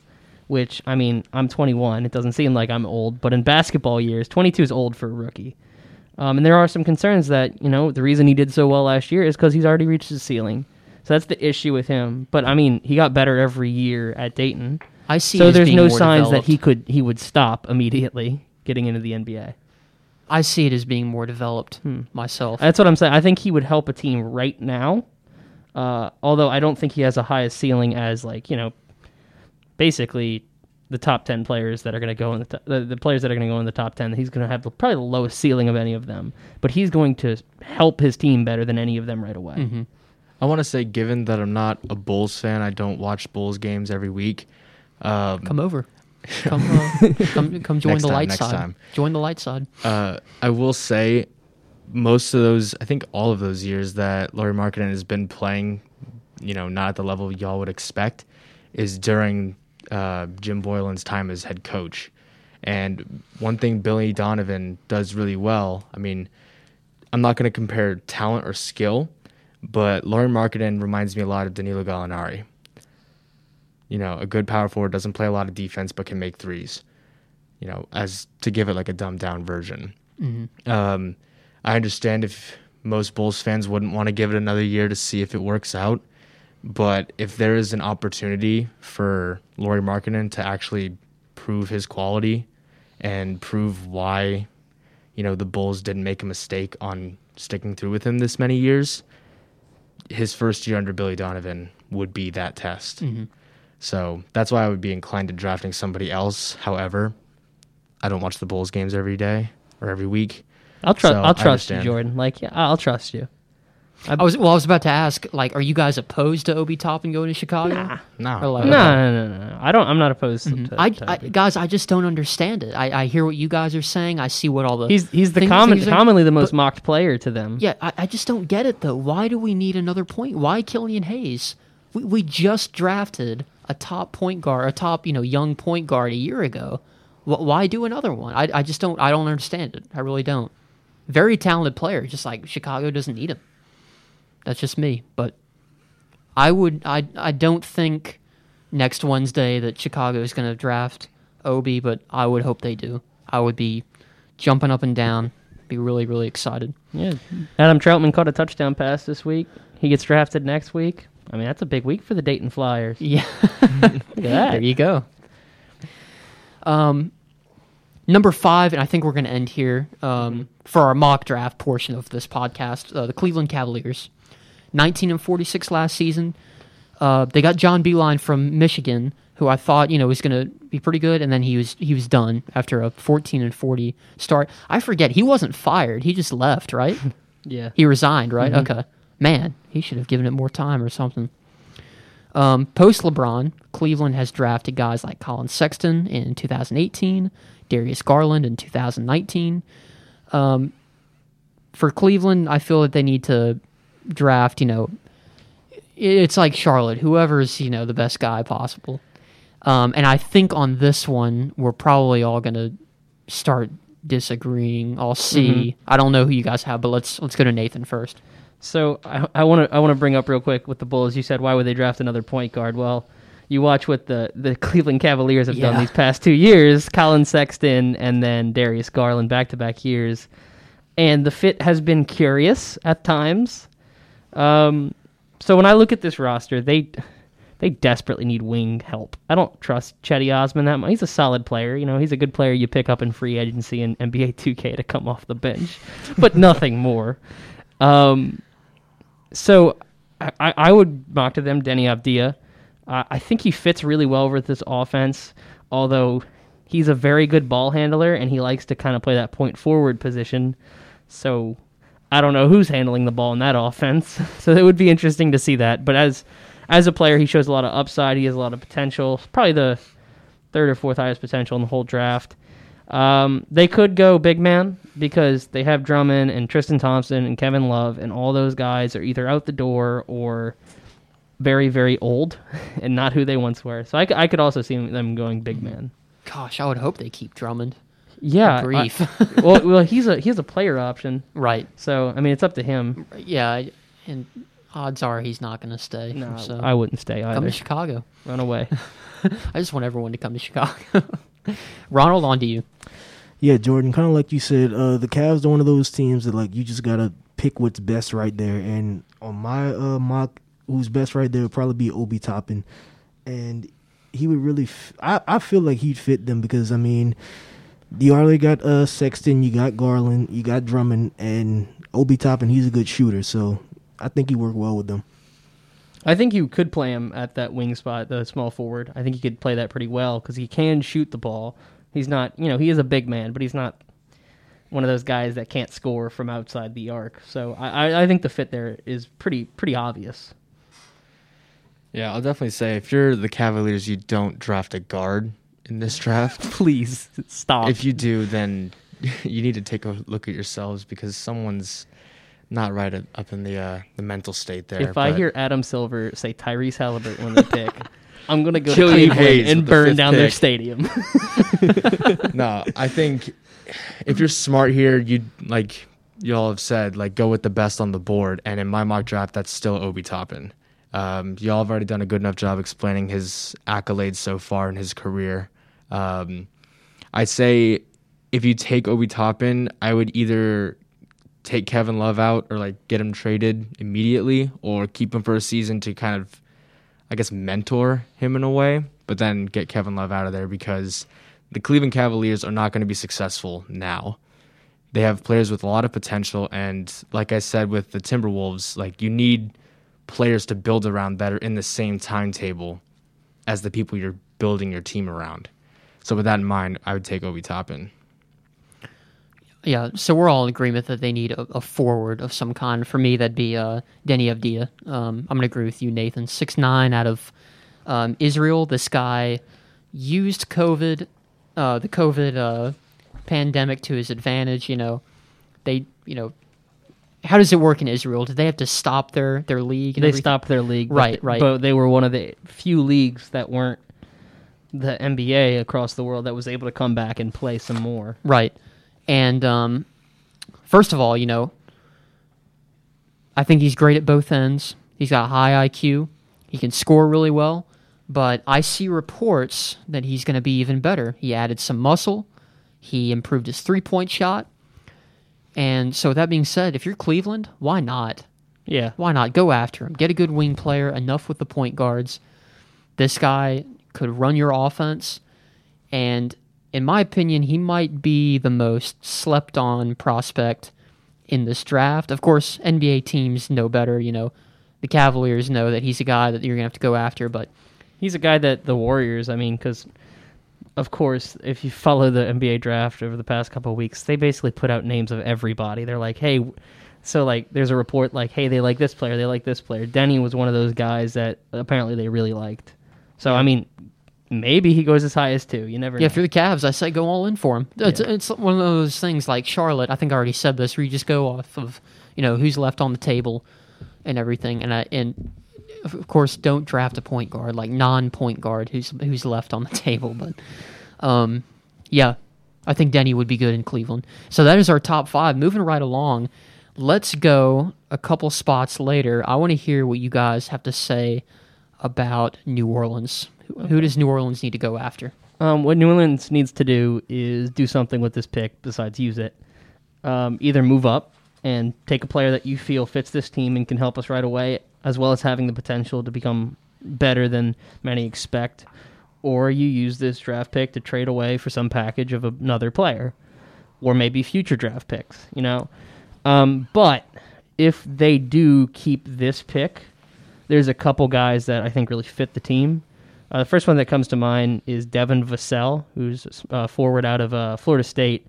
which I mean, I'm 21. It doesn't seem like I'm old, but in basketball years, 22 is old for a rookie. Um, and there are some concerns that you know the reason he did so well last year is because he's already reached his ceiling. So that's the issue with him. But I mean, he got better every year at Dayton. I see. So there's no signs that he could he would stop immediately getting into the NBA. I see it as being more developed Hmm. myself. That's what I'm saying. I think he would help a team right now. Uh, although I don't think he has a highest ceiling as like you know, basically the top ten players that are going to go in the, to- the the players that are going to go in the top ten. He's going to have the, probably the lowest ceiling of any of them. But he's going to help his team better than any of them right away. Mm-hmm. I want to say, given that I'm not a Bulls fan, I don't watch Bulls games every week. Um, come over. (laughs) Come, uh, come, come join Next the time, light next side. time. Join the light side. uh, I will say, most of those, I think all of those years that Lauri Markkanen has been playing, you know, not at the level y'all would expect, is during uh, Jim Boylen's time as head coach. And one thing Billy Donovan does really well, I mean, I'm not going to compare talent or skill, but Lauri Markkanen reminds me a lot of Danilo Gallinari. You know, a good power forward doesn't play a lot of defense but can make threes. you know, as to give it like a dumbed down version. Um, I understand if most Bulls fans wouldn't want to give it another year to see if it works out, but if there is an opportunity for Lauri Markkanen to actually prove his quality and prove why, you know, the Bulls didn't make a mistake on sticking through with him this many years, his first year under Billy Donovan would be that test. Mm-hmm. So that's why I would be inclined to drafting somebody else. However, I don't watch the Bulls games every day or every week. I'll trust. So, I'll trust you. Jordan. Like, yeah, I'll trust you. I was well. I was about to ask, like, are you guys opposed to Obi Toppin going to Chicago? No, Or like- No, no, no, no. I don't. I'm not opposed to. Mm-hmm. to- I, to- I, guys, I just don't understand it. I, I hear what you guys are saying. I see what all the he's he's the things- common, things are- commonly the most but- mocked player to them. Yeah, I, I just don't get it though. Why do we need another point? Why Killian Hayes? We, we just drafted a top point guard, a top you know young point guard a year ago. Wh- Why do another one? I, I just don't. I don't understand it. I really don't. Very talented player, just like Chicago doesn't need him. That's just me. But I would. I I don't think next Wednesday that Chicago is going to draft Obi, but I would hope they do. I would be jumping up and down. Be really really excited. Yeah. Adam Trautman caught a touchdown pass this week. He gets drafted next week. I mean, that's a big week for the Dayton Flyers. Yeah. (laughs) Look at that. There you go. Um, number five, and I think we're going to end here um, for our mock draft portion of this podcast. Uh, the Cleveland Cavaliers, nineteen and forty-six last season. Uh, they got John Beilein from Michigan, who I thought you know was going to be pretty good, and then he was he was done after a fourteen and forty start. I forget he wasn't fired; he just left, right? (laughs) Yeah. He resigned, right? Okay. Man, he should have given it more time or something. Um, Post LeBron, Cleveland has drafted guys like Collin Sexton in 2018, Darius Garland in 2019. Um, for Cleveland, I feel that they need to draft, you know, it's like Charlotte, whoever's, you know, the best guy possible. Um, and I think on this one, we're probably all going to start disagreeing. I'll see. I don't know who you guys have, but let's let's go to Nathan first. So I want to I want to bring up real quick with the Bulls. You said why would they draft another point guard? Well, you watch what the the (laughs) Cleveland Cavaliers have done these past two years: Collin Sexton and then Darius Garland back to back years, and the fit has been curious at times. Um, so when I look at this roster, they they desperately need wing help. I don't trust Cedi Osman that much. He's a solid player. You know, he's a good player you pick up in free agency and NBA 2K to come off the bench, but (laughs) nothing more. Um, so I, I would mock to them Deni Avdija. Uh, I think he fits really well with this offense, although he's a very good ball handler and he likes to kind of play that point forward position. So I don't know who's handling the ball in that (laughs) offense. (laughs) So it would be interesting to see that. But as as a player, he shows a lot of upside. He has a lot of potential. Probably the third or fourth highest potential in the whole draft. Um, they could go big man because they have Drummond and Tristan Thompson and Kevin Love, and all those guys are either out the door or very, very old (laughs) and not who they once were. So I could also see them going big man. Gosh, I would hope they keep Drummond. Yeah, Good I- grief. (laughs) well, well, he's a he's a player option, right. so I mean it's up to him. Yeah, and odds are he's not going to stay. No, so I wouldn't stay either. come either. to Chicago. Run away. (laughs) I just want everyone to come to Chicago. (laughs) Ronald, on to you. Yeah, Jordan, kind of like you said, uh, the Cavs are one of those teams that like you just gotta pick what's best right there. And on my uh, mock, who's best right there would probably be Obi Toppin, and he would really. F- I I feel like he'd fit them because I mean, you already got uh Sexton, you got Garland, you got Drummond, and Obi Toppin. He's a good shooter, so I think he worked well with them. I think you could play him at that wing spot, the small forward. I think he could play that pretty well because he can shoot the ball. He's not, you know, he is a big man, but he's not one of those guys that can't score from outside the arc. So I, I, I think the fit there is pretty pretty obvious. Yeah, I'll definitely say if you're the Cavaliers, you don't draft a guard in this draft. (laughs) Please stop. if you do, then (laughs) you need to take a look at yourselves because someone's not right up in the uh, the mental state there. if I hear Adam Silver say Tyrese Halliburton when they (laughs) pick, I'm gonna go to Killian Cleveland and the burn fifth down their stadium. no, I think if you're smart here, you like y'all have said, like go with the best on the board. And in my mock draft, that's still Obi Toppin. Um, y'all have already done a good enough job explaining his accolades so far in his career. Um, I say if you take Obi Toppin, I would either take Kevin Love out or like get him traded immediately or keep him for a season to kind of I guess mentor him in a way, but then get Kevin Love out of there because the Cleveland Cavaliers are not going to be successful now. They have players with a lot of potential and like I said with the Timberwolves, like you need players to build around that are in the same timetable as the people you're building your team around. So with that in mind, I would take Obi Toppin. Yeah, so we're all in agreement that they need a, a forward of some kind. For me, that'd be uh, Deni Avdija. Um, I'm going to agree with you, Nathan. Six nine out of um, Israel. This guy used COVID, uh, the COVID uh, pandemic to his advantage. You know, they, you know, how does it work in Israel? Do they have to stop their their league? And They everything? stopped their league, Right, th- right. But they were one of the few leagues that weren't the NBA across the world that was able to come back and play some more. Right. And um, first of all, you know, I think he's great at both ends. He's got a high IQ. He can score really well. But I see reports that he's going to be even better. He added some muscle. He improved his three point shot. And so, with that being said, if you're Cleveland, why not? Yeah, Why not go after him? Get a good wing player, enough with the point guards. This guy could run your offense. And in my opinion, he might be the most slept on prospect in this draft. Of course, NBA teams know better. You know, the Cavaliers know that he's a guy that you're going to have to go after. But he's a guy that the Warriors. I mean, because of course, if you follow the NBA draft over the past couple weeks, they basically put out names of everybody. They're like, hey, so like, there's a report like, hey, they like this player, they like this player. Deni was one of those guys that apparently they really liked. So I mean, maybe he goes as high as two. You never. yeah, know. you're the Cavs, I say go all in for him. It's, Yeah. it's one of those things like Charlotte. I think I already said this, where you just go off of you know who's left on the table and everything. And I, and of course, don't draft a point guard like non-point guard who's who's left on the (laughs) table. But um, yeah, I think Deni would be good in Cleveland. So that is our top five. Moving right along, let's go a couple spots later. I want to hear what you guys have to say about New Orleans. Who, who does New Orleans need to go after? Um, what New Orleans needs to do is do something with this pick besides use it. Um, either move up and take a player that you feel fits this team and can help us right away, as well as having the potential to become better than many expect, or you use this draft pick to trade away for some package of another player, or maybe future draft picks. You know, um, but if they do keep this pick, there's a couple guys that I think really fit the team. Uh, the first one that comes to mind is Devin Vassell, who's uh, forward out of uh, Florida State,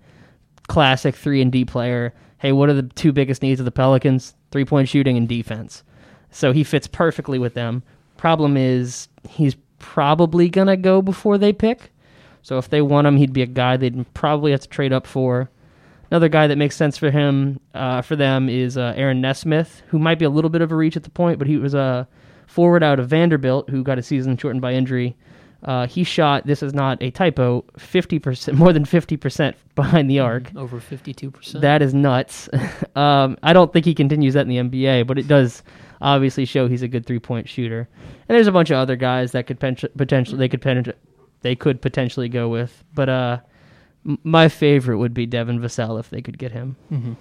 classic three and D player. Hey, what are the two biggest needs of the Pelicans? Three point shooting and defense. So he fits perfectly with them. Problem is, he's probably gonna go before they pick. So if they want him, he'd be a guy they'd probably have to trade up for. Another guy that makes sense for him, uh, for them, is uh, Aaron Nesmith, who might be a little bit of a reach at the point, but he was a forward out of Vanderbilt who got a season shortened by injury. Uh, he shot. This is not a typo. Fifty percent, (laughs) more than fifty percent behind the arc. Over fifty-two percent. That is nuts. (laughs) um, I don't think he continues that in the NBA, but it does obviously show he's a good three-point shooter. And there's a bunch of other guys that could pen- potentially they could pen- they could potentially go with, but uh, m- my favorite would be Devin Vassell if they could get him. hmm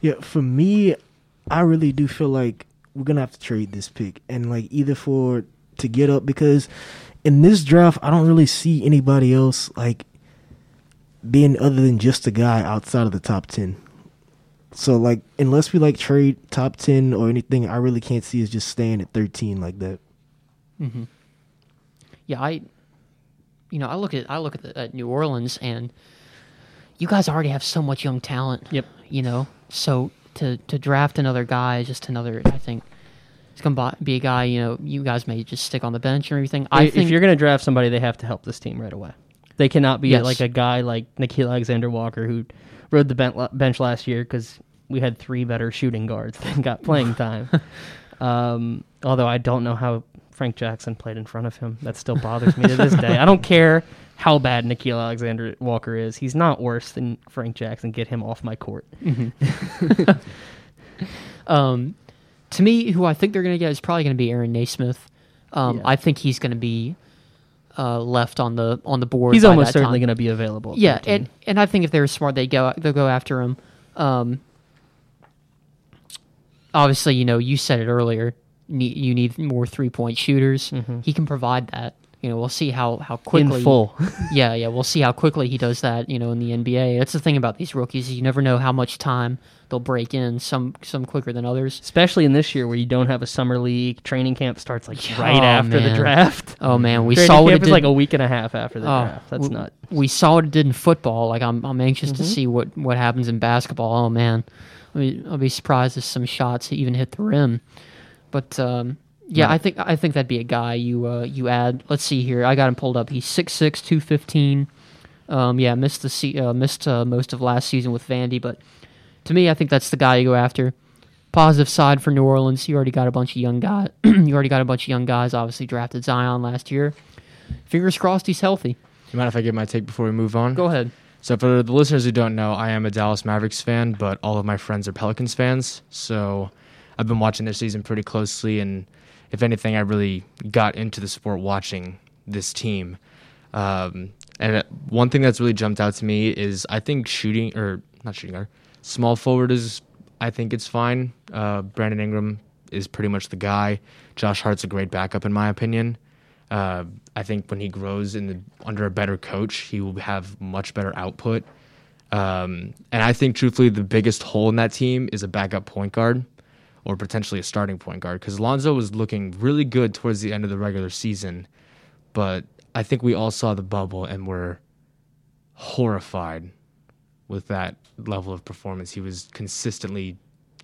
Yeah, for me, I really do feel like we're gonna have to trade this pick and like either for to get up because in this draft I don't really see anybody else like being other than just a guy outside of the top ten. So like unless we like trade top ten or anything, I really can't see us just staying at thirteen like that. hmm Yeah, I, you know, I look at I look at, the, at New Orleans, and you guys already have so much young talent. Yep. You know, so to to draft another guy is just another. I think it's gonna be a guy. You know, you guys may just stick on the bench or everything. I if, think if you're going to draft somebody, they have to help this team right away. They cannot be Yes. like a guy like Nickeil Alexander Walker who rode the ben- bench last year because we had three better shooting guards (laughs) that got playing (laughs) time. um, although I don't know how Frank Jackson played in front of him. That still bothers me to this day. I don't care how bad Nickeil Alexander Walker is. He's not worse than Frank Jackson. Get him off my court. (laughs) Um, to me, who I think they're going to get is probably going to be Aaron Nesmith. Um, Yeah. I think he's going to be uh, left on the on the board. He's almost certainly going to be available. Yeah, and and I think if they're smart, they go they'll go after him. Um, obviously, you know, you said it earlier. Need, you need more three point shooters. He can provide that. You know, we'll see how how quickly. in full. (laughs) Yeah, yeah, we'll see how quickly he does that. You know, in the NBA. That's the thing about these rookies. You never know how much time they'll break in. Some some quicker than others. Especially in this year where you don't have a summer league. Training camp starts like (laughs) right Oh, after the draft. Oh man, we Training saw what it did. like a week and a half after the Oh, draft. That's w- not. we saw what it did in football. Like I'm, I'm anxious Mm-hmm. to see what what happens in basketball. Oh man, I mean, I'll be surprised if some shots even hit the rim. But um, yeah, I think I think that'd be a guy you uh, you add. Let's see here. I got him pulled up. He's 6'6", 215. Um, yeah, missed the se- uh, missed uh, most of last season with Vandy, but to me, I think that's the guy you go after. Positive side for New Orleans, you already got a bunch of young guys. (clears throat) you already got a bunch of young guys. Obviously, drafted Zion last year. Fingers crossed he's healthy. You mind if I give my take before we move on? Go ahead. So for the listeners who don't know, I am a Dallas Mavericks fan, but all of my friends are Pelicans fans. So I've been watching their season pretty closely, and if anything, I really got into the sport watching this team. Um, and one thing that's really jumped out to me is I think shooting or not shooting, or small forward is I think it's fine. Uh, Brandon Ingram is pretty much the guy. Josh Hart's a great backup in my opinion. Uh, I think when he grows in the under a better coach, he will have much better output. Um, and I think, truthfully, the biggest hole in that team is a backup point guard or potentially a starting point guard because Lonzo was looking really good towards the end of the regular season, but I think we all saw the bubble and were horrified with that level of performance. He was consistently,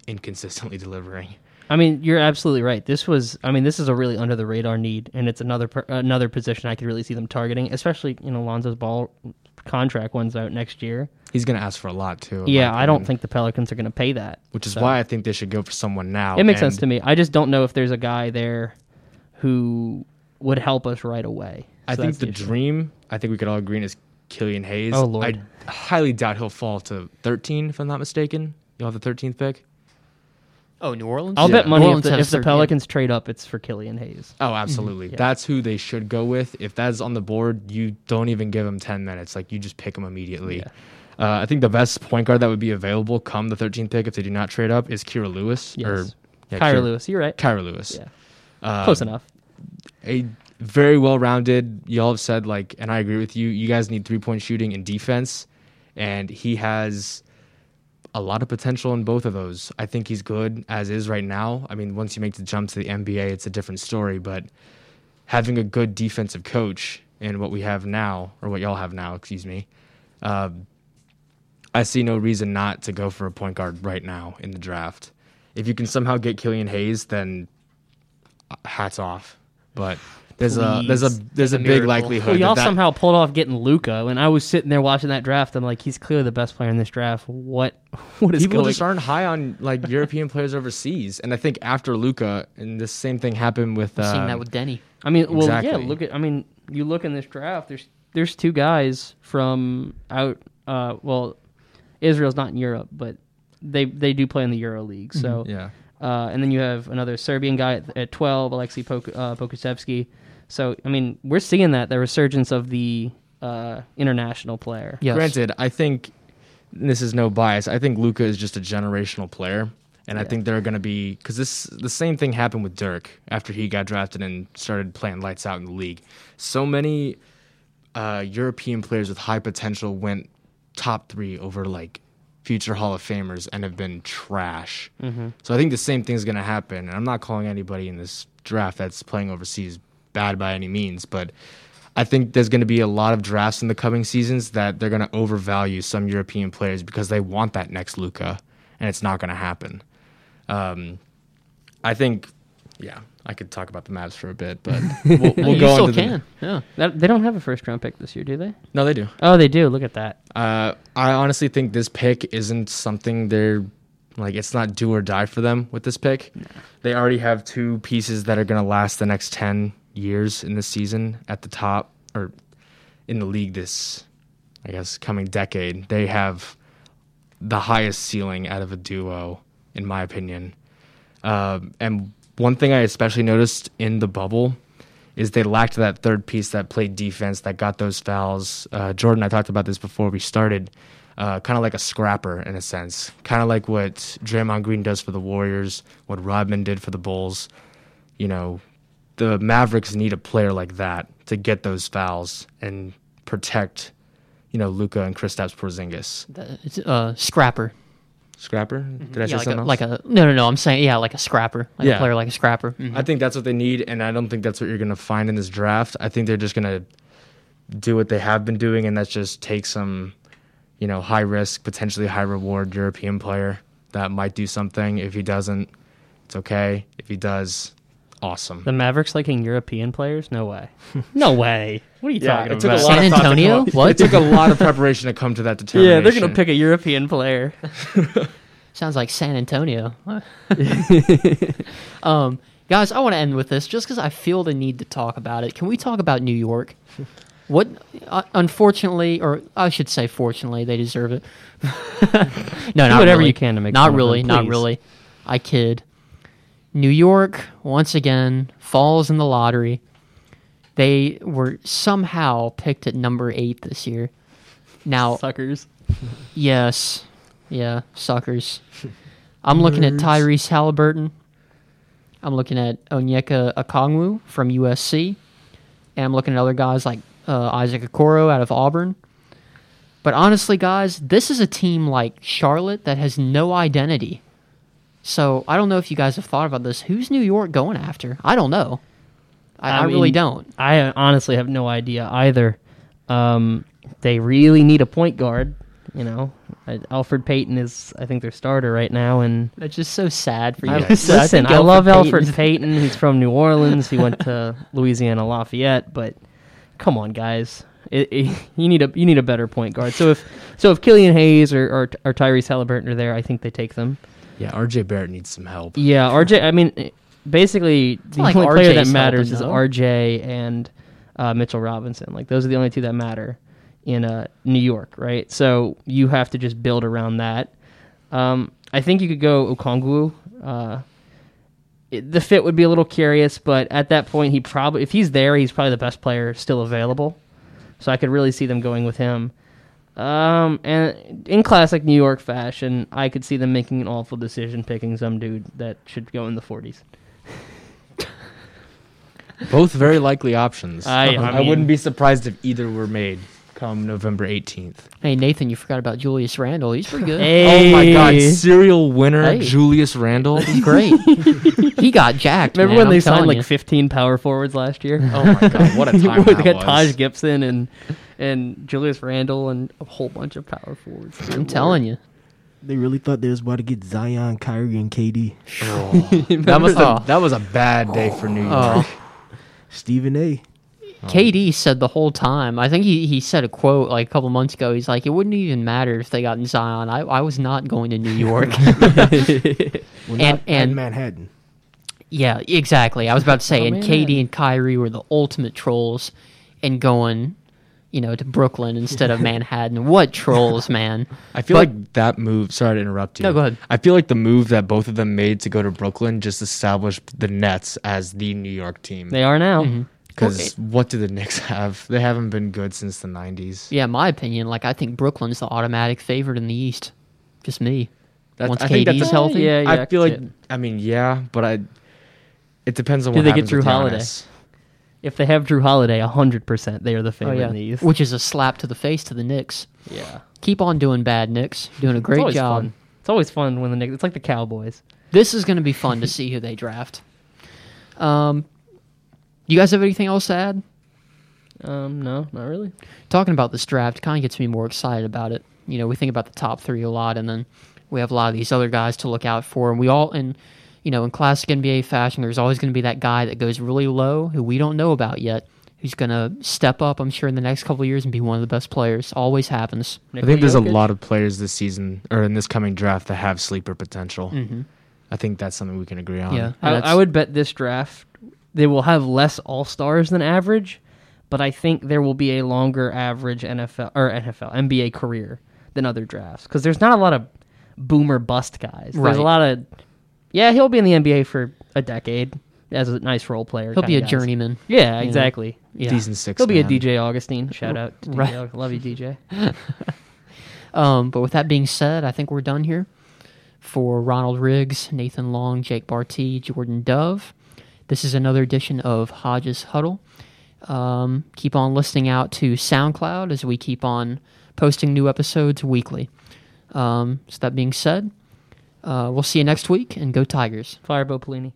inconsistently (laughs) delivering. I mean, you're absolutely right. This was, I mean, this is a really under the radar need, and it's another another position I could really see them targeting, especially you know Lonzo's ball contract one's out next year. He's going to ask for a lot too. Yeah, I don't think the Pelicans are going to pay that, which is so- why I think they should go for someone now. it makes sense to me. I just don't know if there's a guy there who would help us right away. I think that's the dream, I think we could all agree, is Killian Hayes. Oh, Lord. I highly doubt he'll fall to 13, if I'm not mistaken. You'll have the 13th pick. Oh, New Orleans. I'll Yeah. bet money New if Orleans the, has if the 13. Pelicans trade up, it's for Killian Hayes. Oh, absolutely. Yeah. That's who they should go with. If that's on the board, you don't even give him 10 minutes. Like, you just pick him immediately. Yeah. Uh, I think the best point guard that would be available come the 13th pick if they do not trade up is Kira Lewis. Or, Yes, yeah, Kyra Kira- Lewis, you're right. Kyra Lewis. Yeah, Uh, close enough. a very well rounded. Y'all have said like, and I agree with you. You guys need three point shooting and defense, and he has a lot of potential in both of those. I think he's good as is right now. I mean, once you make the jump to the NBA, it's a different story. But having a good defensive coach and what we have now, or what y'all have now, excuse me, um, I see no reason not to go for a point guard right now in the draft. If you can somehow get Killian Hayes, then uh, hats off. But there's a there's a there's a a big miracle. likelihood. Well, that y'all that- somehow pulled off getting Luka. When I was sitting there watching that draft, I'm like, he's clearly the best player in this draft. What (laughs) what is people going? just aren't high on like European players overseas, and I think after Luka, and the same thing happened with. I've seen um, that with Deni. I mean, well, yeah. Look at. I mean, you look in this draft. There's there's two guys from out. Uh, well, Israel's not in Europe, but they they do play in the Euro League. So, yeah. uh, and then you have another Serbian guy at, at 12, Alexei Pok- uh, Pokusevski. So, I mean, we're seeing that the resurgence of the uh, international player. Yes. Granted, I think and this is no bias. I think Luka is just a generational player, and I think they're going to be because this the same thing happened with Dirk after he got drafted and started playing lights out in the league. So many uh, European players with high potential went top three over like future Hall of Famers and have been trash. Mm-hmm. So I think the same thing's going to happen. And I'm not calling anybody in this draft that's playing overseas bad by any means, but I think there's going to be a lot of drafts in the coming seasons that they're going to overvalue some European players because they want that next Luka, and it's not going to happen. Um, I think, yeah, I could talk about the Mavs for a bit, but (laughs) we'll, we'll you go still the- can. Yeah. That, they don't have a first round pick this year, do they? No, they do. Oh, they do. Look at that. Uh, I honestly think this pick isn't something they're like. It's not do or die for them with this pick. They already have two pieces that are going to last the next ten years in this season at the top or in the league this, I guess, coming decade. They have the highest ceiling out of a duo, in my opinion. Um, and one thing I especially noticed in the bubble is they lacked that third piece that played defense that got those fouls. Uh, Jordan, I talked about this before we started. Uh, kind of like a scrapper in a sense, kind of like what Draymond Green does for the Warriors, what Rodman did for the Bulls. You know, the Mavericks need a player like that to get those fouls and protect, you know, Luka and Kristaps Porzingis. The- it's, uh, scrapper. Scrapper? Did I Yeah, say like something a, else? like a no, no, no. I'm saying yeah, like a scrapper, like Yeah. a player like a scrapper. Mhm. I think that's what they need, and I don't think that's what you're going to find in this draft. I think they're just going to do what they have been doing, and that's just take some, you know, high risk, potentially high reward European player that might do something. If he doesn't, it's okay. If he does, awesome. The Mavericks liking European players? No way. (laughs) no way. What are you Yeah, talking it took about? a lot San of thought to come Antonio? up- What? It took a lot of preparation to come to that determination. (laughs) yeah, they're gonna pick a European player. (laughs) Sounds like San Antonio. um, guys, I want to end with this just because I feel the need to talk about it. Can we talk about New York? What, uh, unfortunately, or I should say, fortunately, they deserve it. no, not whatever really. you can to make Not really, not please. really. I kid. New York once again falls in the lottery. They were somehow picked at number eight this year. Now, Suckers. Yes. Yeah, suckers. I'm looking at Tyrese Halliburton. I'm looking at Onyeka Okongwu from USC. And I'm looking at other guys like uh, Isaac Okoro out of Auburn. But honestly, guys, this is a team like Charlotte that has no identity. So I don't know if you guys have thought about this. Who's New York going after? I don't know. I, I, I really don't. I honestly have no idea either. Um, they really need a point guard. You know, Uh, Elfrid Payton is, I think, their starter right now, and That's just so sad for you. I, guys. listen, I love Elfrid Payton. He's from New Orleans. He went to (laughs) Louisiana Lafayette, but come on, guys. It, it, you need a you need a better point guard. So if so if Killian Hayes or, or or Tyrese Halliburton are there, I think they take them. Yeah, RJ Barrett needs some help. Yeah, RJ. I mean, basically the like only player that matters is though. RJ and uh, Mitchell Robinson. Like those are the only two that matter in uh, New York, right? So you have to just build around that. Um, I think you could go Okongwu. Uh, it- the fit would be a little curious, but at that point, he probably if he's there, he's probably the best player still available. So I could really see them going with him. Um, and in classic New York fashion, I could see them making an awful decision picking some dude that should go in the 40s. Both very likely options. I- (laughs) I I mean- wouldn't be surprised if either were made come November 18th. Hey Nathan, you forgot about Julius Randle. He's pretty good. Hey. Oh my God! Serial winner Hey. Julius Randle. He's great. he got jacked. Remember man, when I'm they signed telling like 15 power forwards last year? Oh my God! What a time they got. Taj Gibson and and Julius Randle and a whole bunch of power forwards. I'm telling you. They really thought they was about to get Zion, Kyrie, and KD. Oh. (laughs) That was Oh. a, that was a bad day for New oh. York. Oh, (laughs) Stephen A. Oh. KD said the whole time. I think he, he said a quote like a couple months ago. He's like, "It wouldn't even matter if they got in Zion. I, I was not going to New York." (laughs) Well, And- not at and- Manhattan. yeah, exactly. I was about to say, Oh, and man. KD and Kyrie were the ultimate trolls, and going, you know, to Brooklyn instead of (laughs) Manhattan. What trolls, man! (laughs) I feel But- like that move. Sorry to interrupt you. No, go ahead. I feel like the move that both of them made to go to Brooklyn just established the Nets as the New York team. They are now. Mm-hmm. Because what do the Knicks have? They haven't been good since the '90s. Yeah, my opinion. Like, I think Brooklyn's the automatic favorite in the East. Just me. That- Once I think that's KD's a- healthy. Yeah, yeah. I feel like. it. I mean, yeah, but I. It depends on Do what they get happens Jrue with Holiday? Giannis. If they have Jrue Holiday, 100% they are the favorite Oh favorite yeah, in the East. which is a slap to the face to the Knicks. yeah. Keep on doing bad, Knicks. Doing a great job. fun. It's always fun when the Knicks. It's like the Cowboys. This is going to be fun to see who they draft. Um, you guys have anything else to add? Um, no, not really. Talking about this draft kind of gets me more excited about it. You know, we think about the top three a lot, and then we have a lot of these other guys to look out for. And we all, in you know, in classic NBA fashion, there's always going to be that guy that goes really low who we don't know about yet, who's going to step up. I'm sure in the next couple of years and be one of the best players. Always happens. I think there's a lot of players this season or in this coming draft that have sleeper potential. hmm I think that's something we can agree on. Yeah, I, I would bet this draft they will have less All Stars than average, but I think there will be a longer average NFL or NFL NBA career than other drafts because there's not a lot of boomer bust guys. There's Right. a lot of yeah, he'll be in the NBA for a decade, as a nice role player. He'll be a guys. journeyman. Yeah, know. exactly. Yeah. Decent six. He'll be a. DJ Augustin. (laughs) Shout out to Right. DJ. Love you, DJ. (laughs) (laughs) Um, but with that being said, I think we're done here. For Ronald Riggs, Nathan Long, Jake Barty, Jordan Dove, this is another edition of Hodges Huddle. Um, keep on listening out to SoundCloud as we keep on posting new episodes weekly. Um, so that being said, uh, we'll see you next week and go Tigers. Fire Bo Pelini.